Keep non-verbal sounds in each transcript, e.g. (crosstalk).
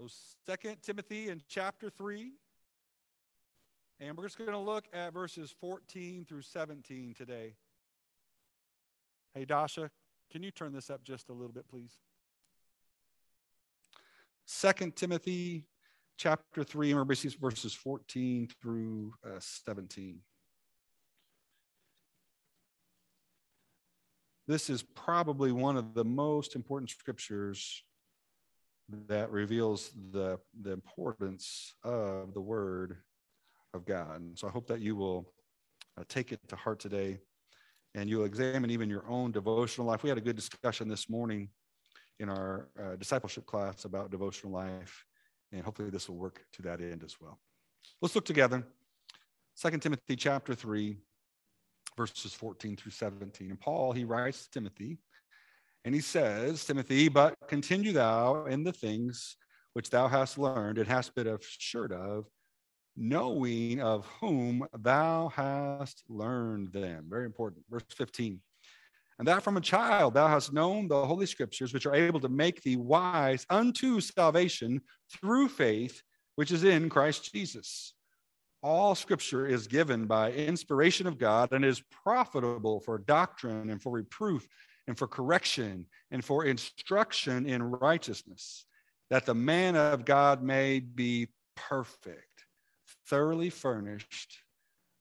So, Second Timothy in chapter 3. And we're just going to look at verses 14 through 17 today. Hey, Dasha, can you turn this up just a little bit, please? Second Timothy chapter 3, remember verses 14 through uh, 17. This is probably one of the most important scriptures that reveals the, the importance of the Word of God. And so I hope that you will uh, take it to heart today and you'll examine even your own devotional life. We had a good discussion this morning in our uh, discipleship class about devotional life, and hopefully this will work to that end as well. Let's look together. Second Timothy chapter 3, verses 14 through 17. And Paul, he writes to Timothy, and he says, Timothy, but continue thou in the things which thou hast learned and hast been assured of, knowing of whom thou hast learned them. Very important. Verse 15. And that from a child thou hast known the holy scriptures, which are able to make thee wise unto salvation through faith, which is in Christ Jesus. All scripture is given by inspiration of God and is profitable for doctrine and for reproof and for correction and for instruction in righteousness, that the man of God may be perfect, thoroughly furnished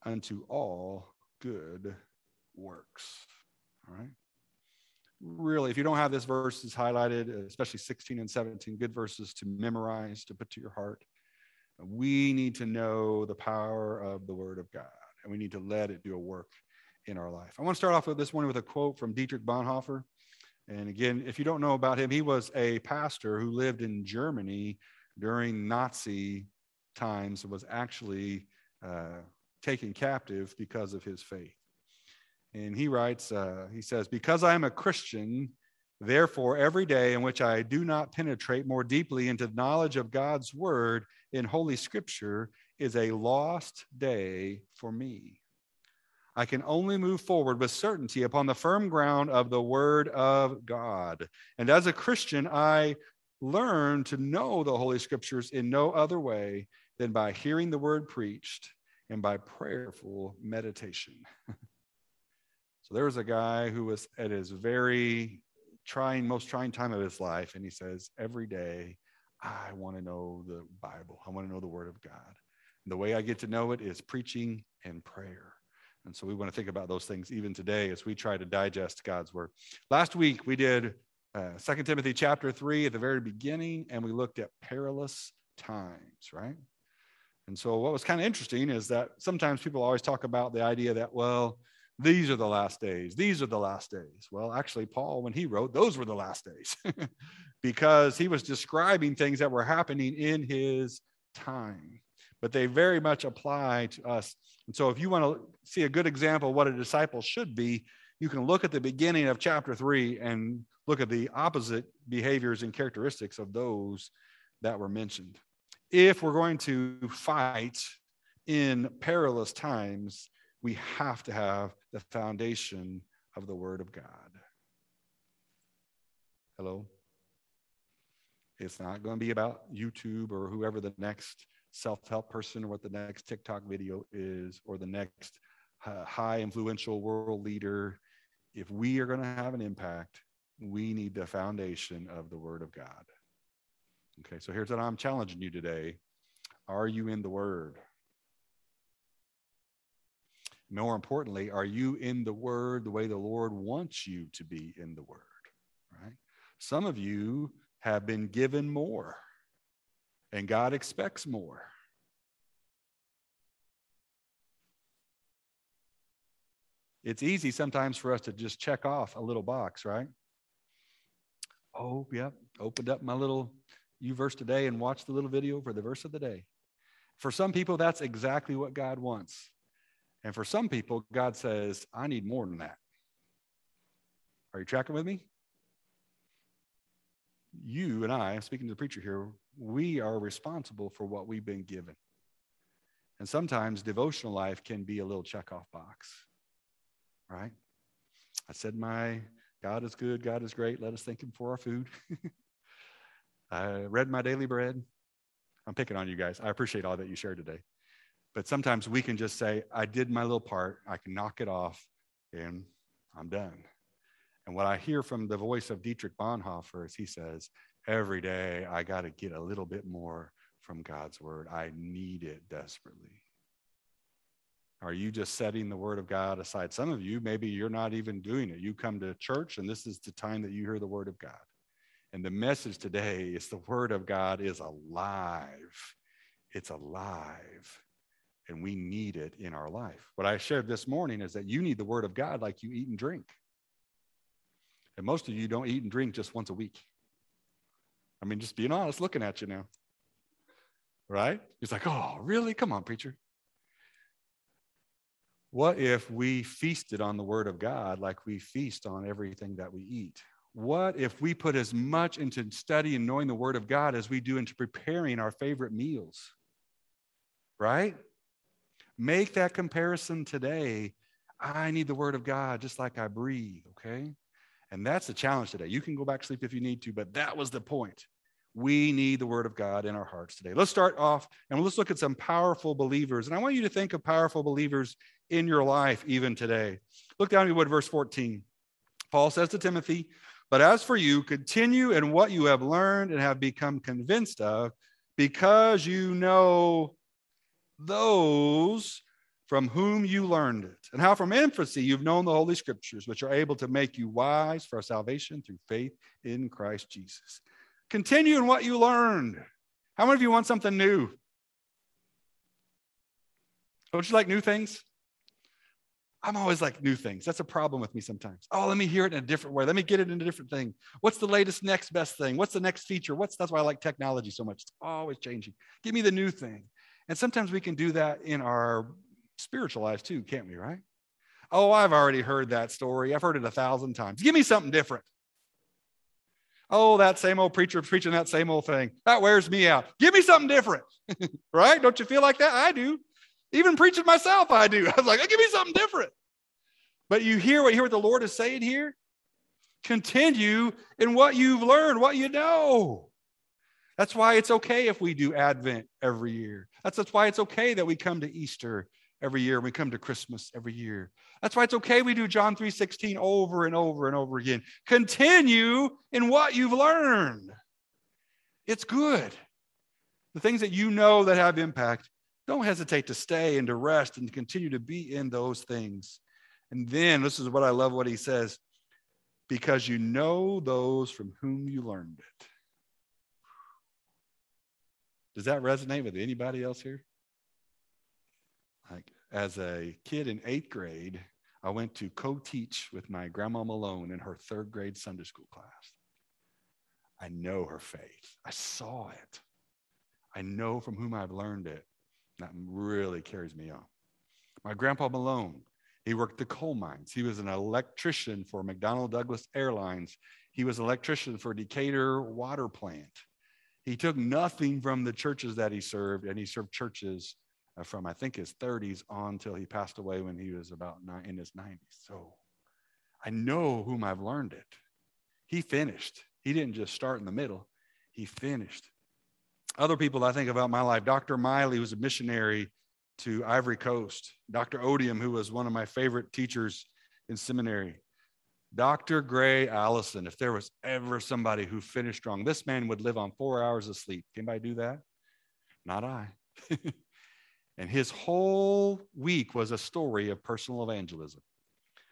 unto all good works. All right. Really, if you don't have this verses highlighted, especially 16 and 17, good verses to memorize, to put to your heart. We need to know the power of the Word of God, and we need to let it do a work in our life. I want to start off with this morning with a quote from Dietrich Bonhoeffer. And again, if you don't know about him, he was a pastor who lived in Germany during Nazi times was actually uh, taken captive because of his faith. And he writes, uh, he says, Because I am a Christian, therefore, every day in which I do not penetrate more deeply into the knowledge of God's word in Holy Scripture is a lost day for me. I can only move forward with certainty upon the firm ground of the Word of God. And as a Christian, I learn to know the Holy Scriptures in no other way than by hearing the Word preached and by prayerful meditation. (laughs) so there was a guy who was at his very trying, most trying time of his life, and he says, Every day, I want to know the Bible, I want to know the Word of God. And the way I get to know it is preaching and prayer. And so we want to think about those things even today as we try to digest God's word. Last week we did uh, Timothy chapter 3 at the very beginning, and we looked at perilous times, right? And so what was kind of interesting is that sometimes people always talk about the idea that, well, these are the last days. These are the last days. Well, actually, Paul, when he wrote, those were the last days (laughs) because he was describing things that were happening in his time but they very much apply to us. And so, if you want to see a good example of what a disciple should be, you can look at the beginning of chapter three and look at the opposite behaviors and characteristics of those that were mentioned. If we're going to fight in perilous times, we have to have the foundation of the Word of God. Hello? It's not going to be about YouTube or whoever the next self help person or what the next TikTok video is or the next uh, high influential world leader. If we are going to have an impact, we need the foundation of the Word of God. Okay, so here's what I'm challenging you today Are you in the Word? More importantly, are you in the Word the way the Lord wants you to be in the Word? Right? Some of you have been given more and God expects more. It's easy sometimes for us to just check off a little box, right? Oh, yep, opened up my little YouVersion today and watched the little video for the verse of the day. For some people, that's exactly what God wants. And for some people, God says, I need more than that. Are you tracking with me? You and I, I'm speaking to the preacher here, we are responsible for what we've been given. And sometimes devotional life can be a little checkoff box, right? I said, My God is good, God is great, let us thank Him for our food. (laughs) I read my daily bread. I'm picking on you guys. I appreciate all that you shared today. But sometimes we can just say, I did my little part, I can knock it off, and I'm done. And what I hear from the voice of Dietrich Bonhoeffer is he says, Every day I got to get a little bit more from God's word. I need it desperately. Are you just setting the word of God aside? Some of you, maybe you're not even doing it. You come to church, and this is the time that you hear the word of God. And the message today is the word of God is alive. It's alive and we need it in our life. What I shared this morning is that you need the word of God like you eat and drink. And most of you don't eat and drink just once a week. I mean, just being honest, looking at you now. Right? He's like, oh, really? Come on, preacher. What if we feasted on the word of God like we feast on everything that we eat? What if we put as much into studying and knowing the word of God as we do into preparing our favorite meals? Right? Make that comparison today. I need the word of God just like I breathe, okay? And that's the challenge today. You can go back sleep if you need to, but that was the point. We need the word of God in our hearts today. Let's start off and let's look at some powerful believers. And I want you to think of powerful believers in your life even today. Look down at what verse 14. Paul says to Timothy, But as for you, continue in what you have learned and have become convinced of, because you know those from whom you learned it, and how from infancy you've known the Holy Scriptures, which are able to make you wise for salvation through faith in Christ Jesus. Continue in what you learned. How many of you want something new? Don't you like new things? I'm always like new things. That's a problem with me sometimes. Oh, let me hear it in a different way. Let me get it in a different thing. What's the latest, next best thing? What's the next feature? What's that's why I like technology so much. It's always changing. Give me the new thing. And sometimes we can do that in our spiritual lives too, can't we, right? Oh, I've already heard that story. I've heard it a thousand times. Give me something different. Oh, that same old preacher preaching that same old thing. That wears me out. Give me something different. (laughs) right? Don't you feel like that? I do. Even preaching myself, I do. (laughs) I was like, give me something different. But you hear what, you hear what the Lord is saying here? Continue in what you've learned, what you know. That's why it's okay if we do Advent every year. That's, that's why it's okay that we come to Easter every year. We come to Christmas every year. That's why it's okay we do John 3:16 over and over and over again. Continue in what you've learned. It's good. The things that you know that have impact, don't hesitate to stay and to rest and to continue to be in those things. And then this is what I love what he says because you know those from whom you learned it. Does that resonate with anybody else here? Like as a kid in eighth grade, I went to co-teach with my grandma Malone in her third grade Sunday school class. I know her faith. I saw it. I know from whom I've learned it. That really carries me on. My grandpa Malone, he worked the coal mines. He was an electrician for McDonnell Douglas Airlines. He was an electrician for Decatur Water Plant. He took nothing from the churches that he served, and he served churches Uh, from I think his 30s on till he passed away when he was about nine, in his 90s. So I know whom I've learned it. He finished. He didn't just start in the middle, he finished. Other people I think about my life, Dr. Miley was a missionary to Ivory Coast. Dr. Odium, who was one of my favorite teachers in seminary. Dr. Gray Allison, if there was ever somebody who finished strong, this man would live on four hours of sleep. Can anybody do that? Not I. (laughs) and his whole week was a story of personal evangelism.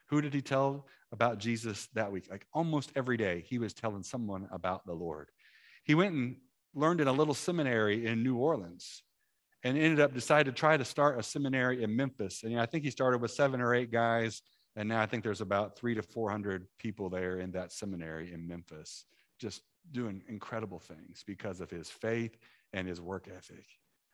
Who did he tell about Jesus that week? Like almost every day, he was telling someone about the Lord. He went and learned in a little seminary in New Orleans and ended up decided to try to start a seminary in Memphis. And I think he started with seven or eight guys and now I think there's about three to 400 people there in that seminary in Memphis, just doing incredible things because of his faith and his work ethic.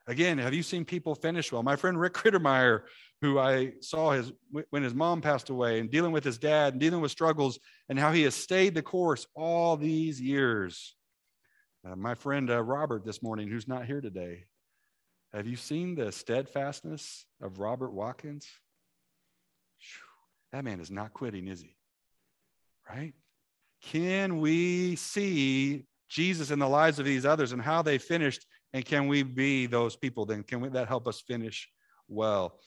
Again, have you seen people finish well? My friend Rick Krittermeyer, who I saw his when his mom passed away and dealing with his dad and dealing with struggles and how he has stayed the course all these years. Uh, my friend uh, Robert this morning, who's not here today, have you seen the steadfastness of Robert Watkins? That man is not quitting, is he? Right? Can we see Jesus in the lives of these others and how they finished. And can we be those people then? Can we, that help us finish well?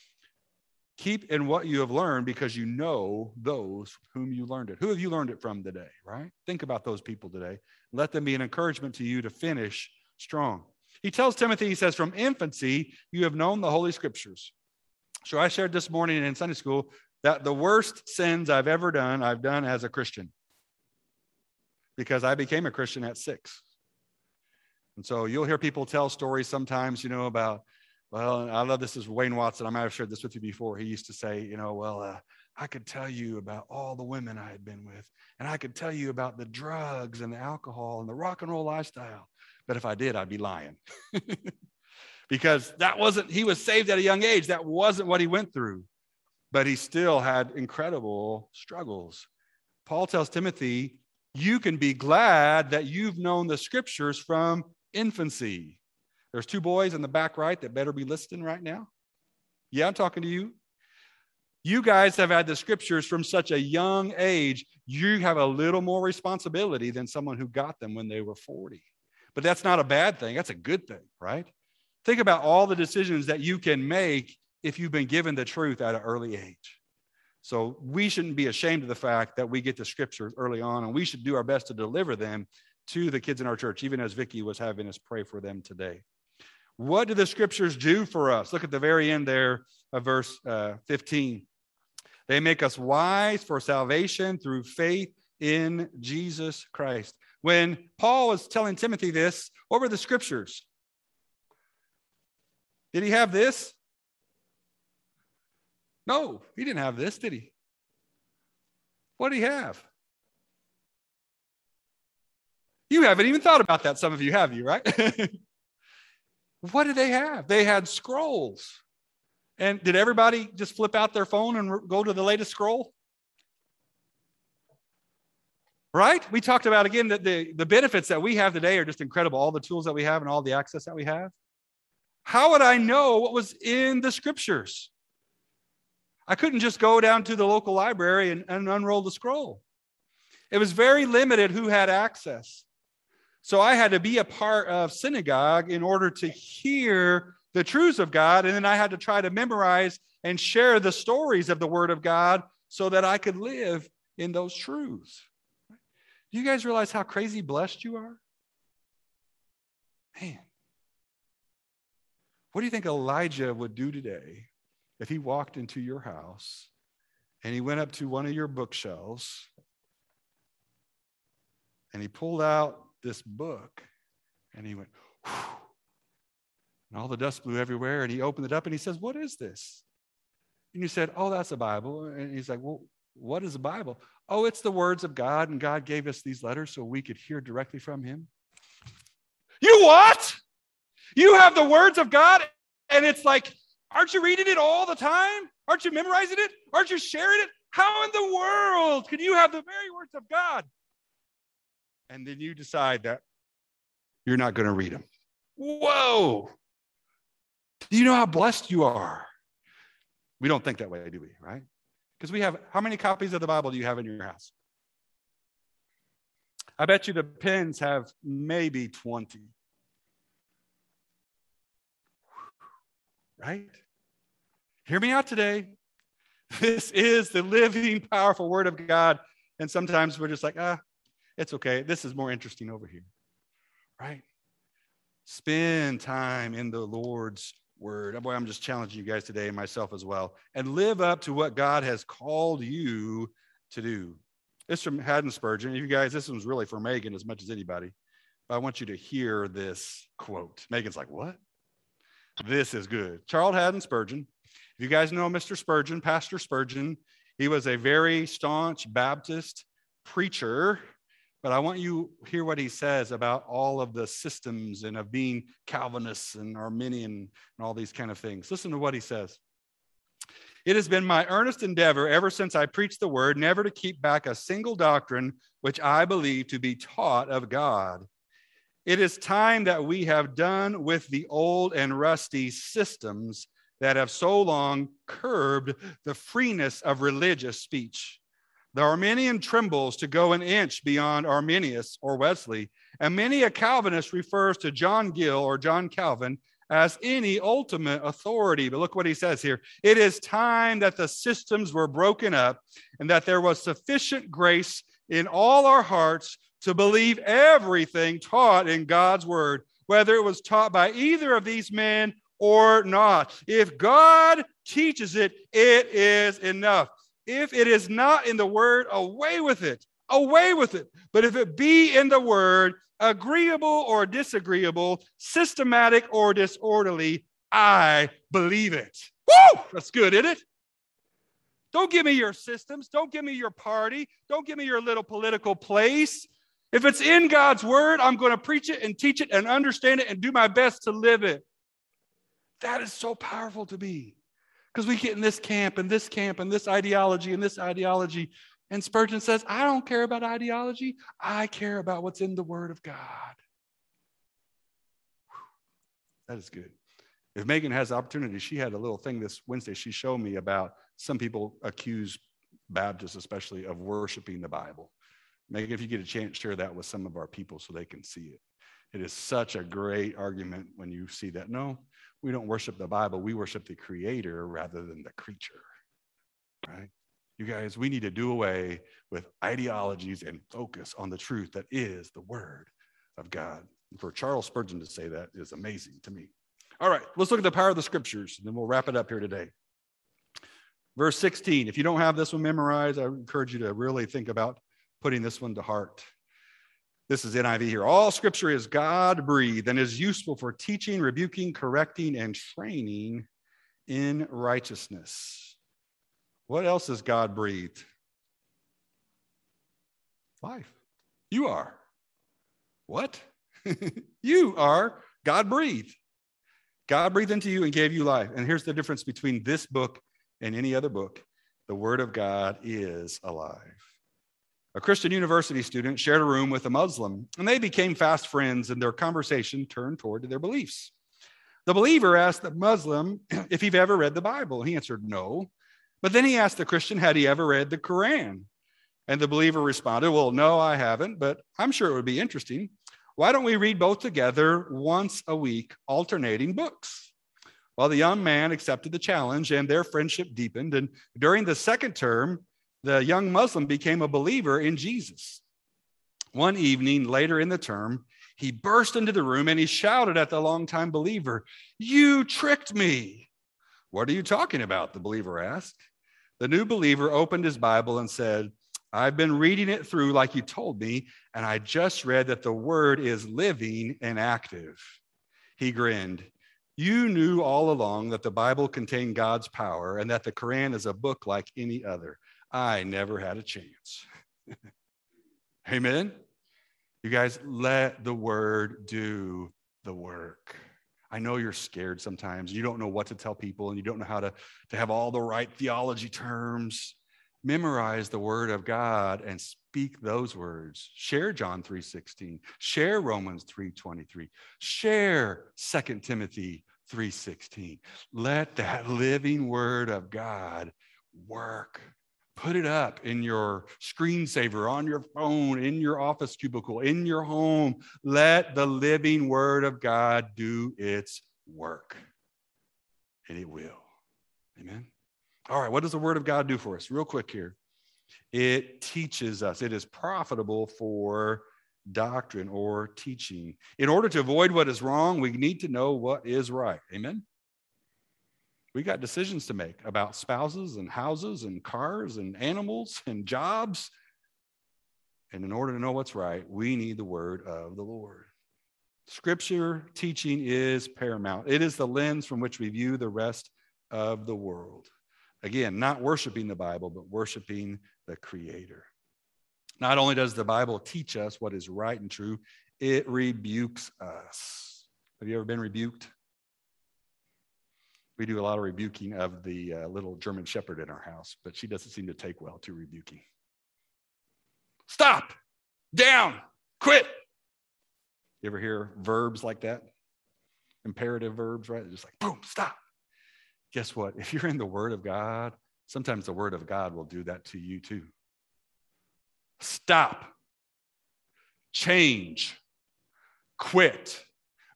Keep in what you have learned because you know those whom you learned it. Who have you learned it from today, right? Think about those people today. Let them be an encouragement to you to finish strong. He tells Timothy, he says, from infancy, you have known the Holy Scriptures. So I shared this morning in Sunday school that the worst sins I've ever done, I've done as a Christian because I became a Christian at six. And so you'll hear people tell stories sometimes, you know, about, well, I love this is Wayne Watson. I might have shared this with you before. He used to say, you know, well, uh, I could tell you about all the women I had been with, and I could tell you about the drugs and the alcohol and the rock and roll lifestyle. But if I did, I'd be lying. (laughs) because that wasn't, he was saved at a young age. That wasn't what he went through. But he still had incredible struggles. Paul tells Timothy, you can be glad that you've known the scriptures from infancy. There's two boys in the back right that better be listening right now. Yeah, I'm talking to you. You guys have had the scriptures from such a young age. You have a little more responsibility than someone who got them when they were 40. But that's not a bad thing. That's a good thing, right? Think about all the decisions that you can make if you've been given the truth at an early age. So we shouldn't be ashamed of the fact that we get the scriptures early on, and we should do our best to deliver them to the kids in our church, even as Vicki was having us pray for them today. What do the scriptures do for us? Look at the very end there of verse uh, 15. They make us wise for salvation through faith in Jesus Christ. When Paul was telling Timothy this, what were the scriptures? Did he have this? No, he didn't have this, did he? What did he have? You haven't even thought about that, some of you have you, right? (laughs) what did they have? They had scrolls. And did everybody just flip out their phone and go to the latest scroll? Right? We talked about again that the, the benefits that we have today are just incredible. All the tools that we have and all the access that we have. How would I know what was in the scriptures? I couldn't just go down to the local library and, and unroll the scroll. It was very limited who had access. So I had to be a part of synagogue in order to hear the truths of God. And then I had to try to memorize and share the stories of the Word of God so that I could live in those truths. Do you guys realize how crazy blessed you are? Man. What do you think Elijah would do today if he walked into your house and he went up to one of your bookshelves and he pulled out this book and he went, and all the dust blew everywhere. And he opened it up and he says, What is this? And you said, Oh, that's a Bible. And he's like, Well, what is a Bible? Oh, it's the words of God, and God gave us these letters so we could hear directly from Him. You what? You have the words of God, and it's like Aren't you reading it all the time? Aren't you memorizing it? Aren't you sharing it? How in the world can you have the very words of God? And then you decide that you're not going to read them. Whoa. Do you know how blessed you are? We don't think that way, do we? Right? Because we have, how many copies of the Bible do you have in your house? I bet you the pens have maybe 20. right? Hear me out today. This is the living, powerful word of God. And sometimes we're just like, ah, it's okay. This is more interesting over here, right? Spend time in the Lord's word. Boy, I'm just challenging you guys today and myself as well. And live up to what God has called you to do. This from Haddon Spurgeon. You guys, this one's really for Megan as much as anybody. But I want you to hear this quote. Megan's like, what? This is good. Charles Haddon Spurgeon. If you guys know Mr. Spurgeon, Pastor Spurgeon, he was a very staunch Baptist preacher. But I want you hear what he says about all of the systems and of being Calvinist and Arminian and all these kind of things. Listen to what he says. It has been my earnest endeavor ever since I preached the word never to keep back a single doctrine which I believe to be taught of God. It is time that we have done with the old and rusty systems that have so long curbed the freeness of religious speech. The Arminian trembles to go an inch beyond Arminius or Wesley, And many a Calvinist refers to John Gill or John Calvin as any ultimate authority. But look what he says here it is time that the systems were broken up and that there was sufficient grace in all our hearts to believe everything taught in God's word, whether it was taught by either of these men or not. If God teaches it, it is enough. If it is not in the word, away with it. Away with it. But if it be in the word, agreeable or disagreeable, systematic or disorderly, I believe it. Woo! That's good, isn't it? Don't give me your systems. Don't give me your party. Don't give me your little political place. If it's in God's word, I'm going to preach it and teach it and understand it and do my best to live it. That is so powerful to me because we get in this camp and this camp and this ideology and this ideology. And Spurgeon says, I don't care about ideology. I care about what's in the Word of God. That is good. If Megan has the opportunity, she had a little thing this Wednesday. She showed me about some people accuse Baptists, especially, of worshiping the Bible. Megan, if you get a chance, share that with some of our people so they can see it. It is such a great argument when you see that. No, we don't worship the Bible, we worship the Creator rather than the creature. Right? You guys, we need to do away with ideologies and focus on the truth that is the Word of God. For Charles Spurgeon to say that is amazing to me. All right, let's look at the power of the scriptures, and then we'll wrap it up here today. Verse 16. If you don't have this one memorized, I encourage you to really think about putting this one to heart. This is NIV here. All scripture is God breathed and is useful for teaching, rebuking, correcting, and training in righteousness. What else is God breathed? Life. You are. What? (laughs) you are God breathed. God breathed into you and gave you life. And here's the difference between this book and any other book the Word of God is alive. A Christian university student shared a room with a Muslim, and they became fast friends, and their conversation turned toward their beliefs. The believer asked the Muslim (clears throat) if he'd ever read the Bible. He answered no. But then he asked the Christian, had he ever read the Quran? And the believer responded, Well, no, I haven't, but I'm sure it would be interesting. Why don't we read both together once a week, alternating books? Well, the young man accepted the challenge and their friendship deepened. And during the second term, the young Muslim became a believer in Jesus. One evening later in the term, he burst into the room and he shouted at the longtime believer, You tricked me. What are you talking about? The believer asked. The new believer opened his Bible and said, I've been reading it through like you told me, and I just read that the word is living and active. He grinned. You knew all along that the Bible contained God's power and that the Quran is a book like any other. I never had a chance. (laughs) Amen. You guys, let the word do the work. I know you're scared sometimes. You don't know what to tell people and you don't know how to, to have all the right theology terms. Memorize the word of God and speak those words. Share John 3:16. Share Romans 3:23. Share 2 Timothy 3:16. Let that living word of God work Put it up in your screensaver, on your phone, in your office cubicle, in your home. Let the living word of God do its work. And it will. Amen. All right, what does the word of God do for us? Real quick here. It teaches us, it is profitable for doctrine or teaching. In order to avoid what is wrong, we need to know what is right. Amen. We got decisions to make about spouses and houses and cars and animals (laughs) and jobs. And in order to know what's right, we need the word of the Lord. Scripture teaching is paramount. It is the lens from which we view the rest of the world. Again, not worshiping the Bible, but worshiping the Creator. Not only does the Bible teach us what is right and true, it rebukes us. Have you ever been rebuked? We do a lot of rebuking of the uh, little German Shepherd in our house, but she doesn't seem to take well to rebuking. Stop, down, quit. You ever hear verbs like that? Imperative verbs, right? just like, boom, stop. Guess what? If you're in the Word of God, sometimes the Word of God will do that to you too. Stop, change, quit,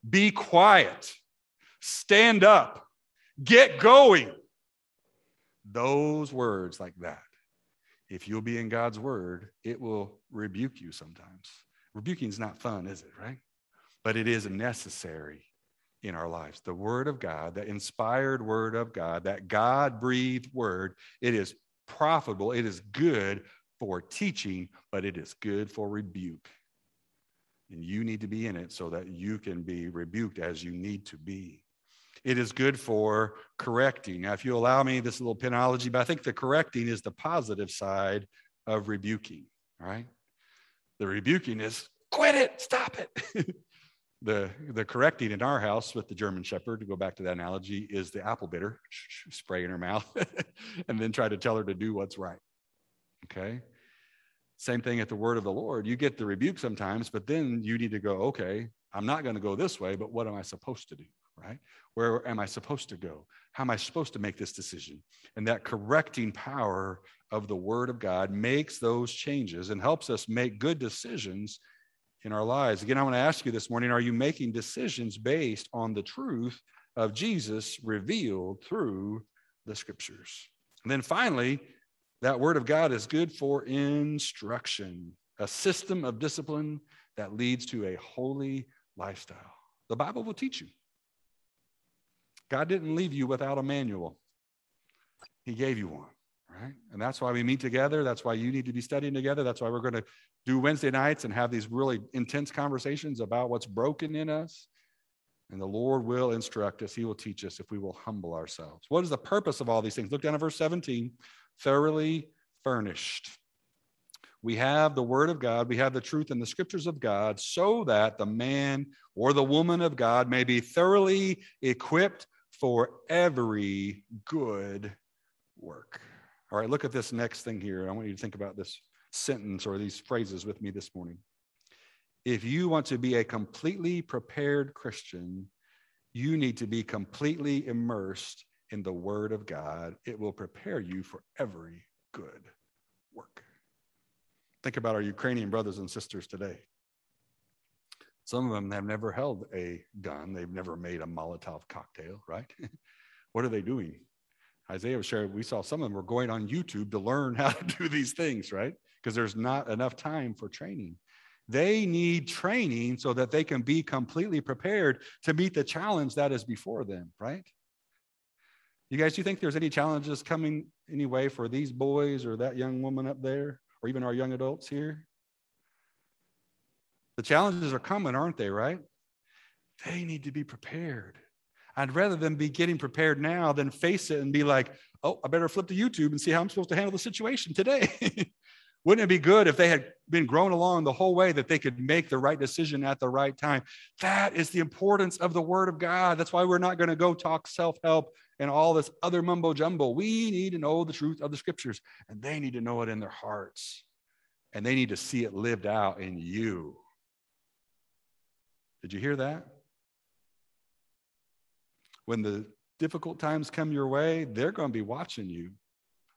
be quiet, stand up, get going. Those words like that. If you'll be in God's word, it will rebuke you sometimes. Rebuking is not fun, is it, right? But it is necessary in our lives. The word of God, the inspired word of God, that God breathed word, it is profitable, it is good for teaching, but it is good for rebuke. And you need to be in it so that you can be rebuked as you need to be. It is good for correcting. Now, if you allow me this little penology, but I think the correcting is the positive side of rebuking, right? The rebuking is quit it, stop it. (laughs) the, the correcting in our house with the German Shepherd, to go back to that analogy, is the apple bitter, (laughs) spray in her mouth, (laughs) and then try to tell her to do what's right. Okay? Same thing at the word of the Lord. You get the rebuke sometimes, but then you need to go, okay, I'm not going to go this way, but what am I supposed to do? Right? Where am I supposed to go? How am I supposed to make this decision? And that correcting power of the word of God makes those changes and helps us make good decisions in our lives. Again, I want to ask you this morning are you making decisions based on the truth of Jesus revealed through the scriptures? And then finally, that word of God is good for instruction, a system of discipline that leads to a holy lifestyle. The Bible will teach you. God didn't leave you without a manual, He gave you one, right? And that's why we meet together. That's why you need to be studying together. That's why we're going to do Wednesday nights and have these really intense conversations about what's broken in us. And the Lord will instruct us. He will teach us if we will humble ourselves. What is the purpose of all these things? Look down at verse 17 thoroughly furnished. We have the word of God, we have the truth in the scriptures of God, so that the man or the woman of God may be thoroughly equipped for every good work. All right, look at this next thing here. I want you to think about this sentence or these phrases with me this morning. If you want to be a completely prepared Christian, you need to be completely immersed in the Word of God. It will prepare you for every good work. Think about our Ukrainian brothers and sisters today. Some of them have never held a gun, they've never made a Molotov cocktail, right? (laughs) what are they doing? Isaiah was sharing, we saw some of them were going on YouTube to learn (laughs) how to do these things, right? Because there's not enough time for training. They need training so that they can be completely prepared to meet the challenge that is before them, right? You guys, do you think there's any challenges coming anyway for these boys or that young woman up there, or even our young adults here? The challenges are coming, aren't they, right? They need to be prepared. I'd rather them be getting prepared now than face it and be like, oh, I better flip to YouTube and see how I'm supposed to handle the situation today. (laughs) Wouldn't it be good if they had been grown along the whole way that they could make the right decision at the right time? That is the importance of the Word of God. That's why we're not going to go talk self help and all this other mumbo jumbo. We need to know the truth of the scriptures, and they need to know it in their hearts, and they need to see it lived out in you. Did you hear that? When the difficult times come your way, they're going to be watching you.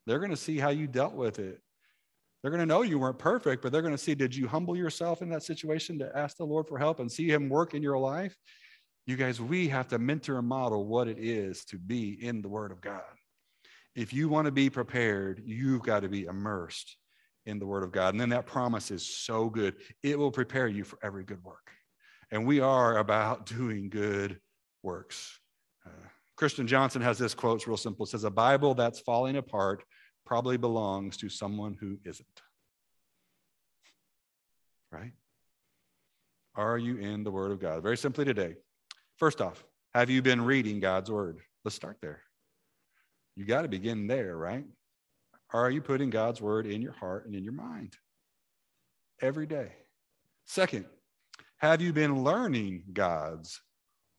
They're going to see how you dealt with it. They're going to know you weren't perfect, but they're going to see did you humble yourself in that situation to ask the Lord for help and see Him work in your life? You guys, we have to mentor and model what it is to be in the Word of God. If you want to be prepared, you've got to be immersed in the Word of God. And then that promise is so good. It will prepare you for every good work. And we are about doing good works. Uh, Christian Johnson has this quote, it's real simple. It says, A Bible that's falling apart probably belongs to someone who isn't. Right? Are you in the Word of God? Very simply today, First off, have you been reading God's word? Let's start there. You got to begin there, right? Are you putting God's word in your heart and in your mind every day? Second, have you been learning God's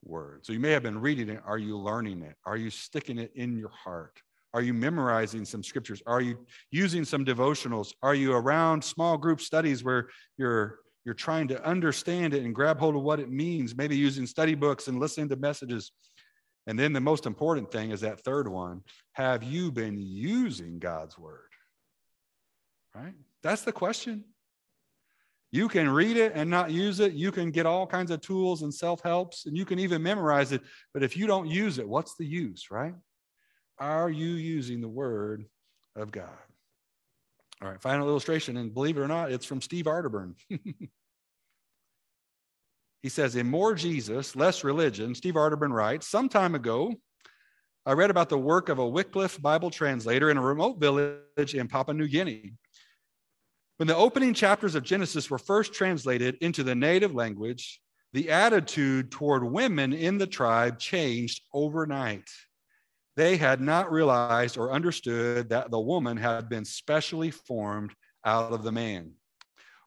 word? So you may have been reading it. Are you learning it? Are you sticking it in your heart? Are you memorizing some scriptures? Are you using some devotionals? Are you around small group studies where you're you're trying to understand it and grab hold of what it means, maybe using study books and listening to messages. And then the most important thing is that third one have you been using God's word? Right? That's the question. You can read it and not use it. You can get all kinds of tools and self helps, and you can even memorize it. But if you don't use it, what's the use, right? Are you using the word of God? All right, final illustration. And believe it or not, it's from Steve Arterburn. (laughs) he says, In more Jesus, less religion, Steve Arterburn writes, some time ago, I read about the work of a Wycliffe Bible translator in a remote village in Papua New Guinea. When the opening chapters of Genesis were first translated into the native language, the attitude toward women in the tribe changed overnight. They had not realized or understood that the woman had been specially formed out of the man.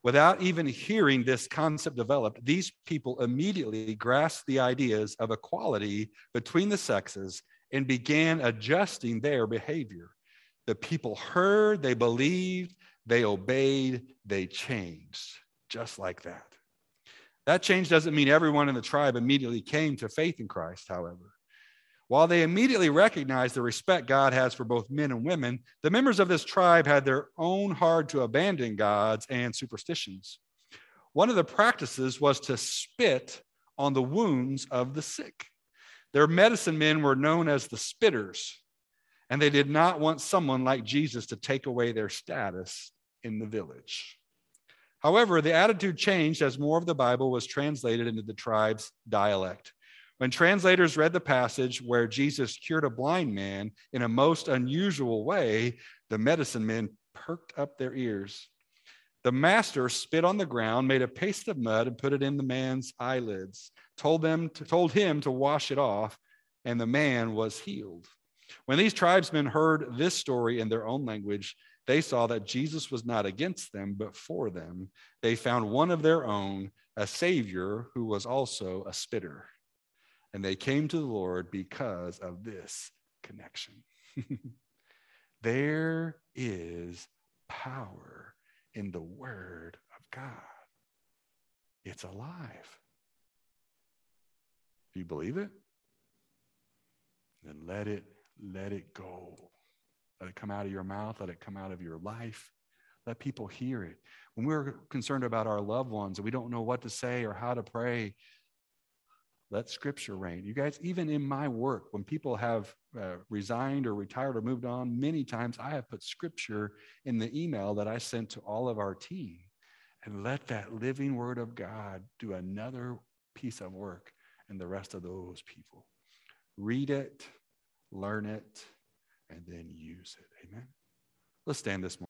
Without even hearing this concept developed, these people immediately grasped the ideas of equality between the sexes and began adjusting their behavior. The people heard, they believed, they obeyed, they changed, just like that. That change doesn't mean everyone in the tribe immediately came to faith in Christ, however. While they immediately recognized the respect God has for both men and women, the members of this tribe had their own hard to abandon gods and superstitions. One of the practices was to spit on the wounds of the sick. Their medicine men were known as the spitters, and they did not want someone like Jesus to take away their status in the village. However, the attitude changed as more of the Bible was translated into the tribe's dialect. When translators read the passage where Jesus cured a blind man in a most unusual way, the medicine men perked up their ears. The master spit on the ground, made a paste of mud, and put it in the man's eyelids, told, them to, told him to wash it off, and the man was healed. When these tribesmen heard this story in their own language, they saw that Jesus was not against them, but for them. They found one of their own, a Savior who was also a spitter. And they came to the Lord because of this connection. (laughs) there is power in the Word of God, it's alive. Do you believe it? Then let it let it go. Let it come out of your mouth. Let it come out of your life. Let people hear it. When we're concerned about our loved ones and we don't know what to say or how to pray, let scripture reign. You guys, even in my work, when people have uh, resigned or retired or moved on, many times I have put scripture in the email that I sent to all of our team. And let that living word of God do another piece of work in the rest of those people. Read it, learn it, and then use it. Amen. Let's stand this morning.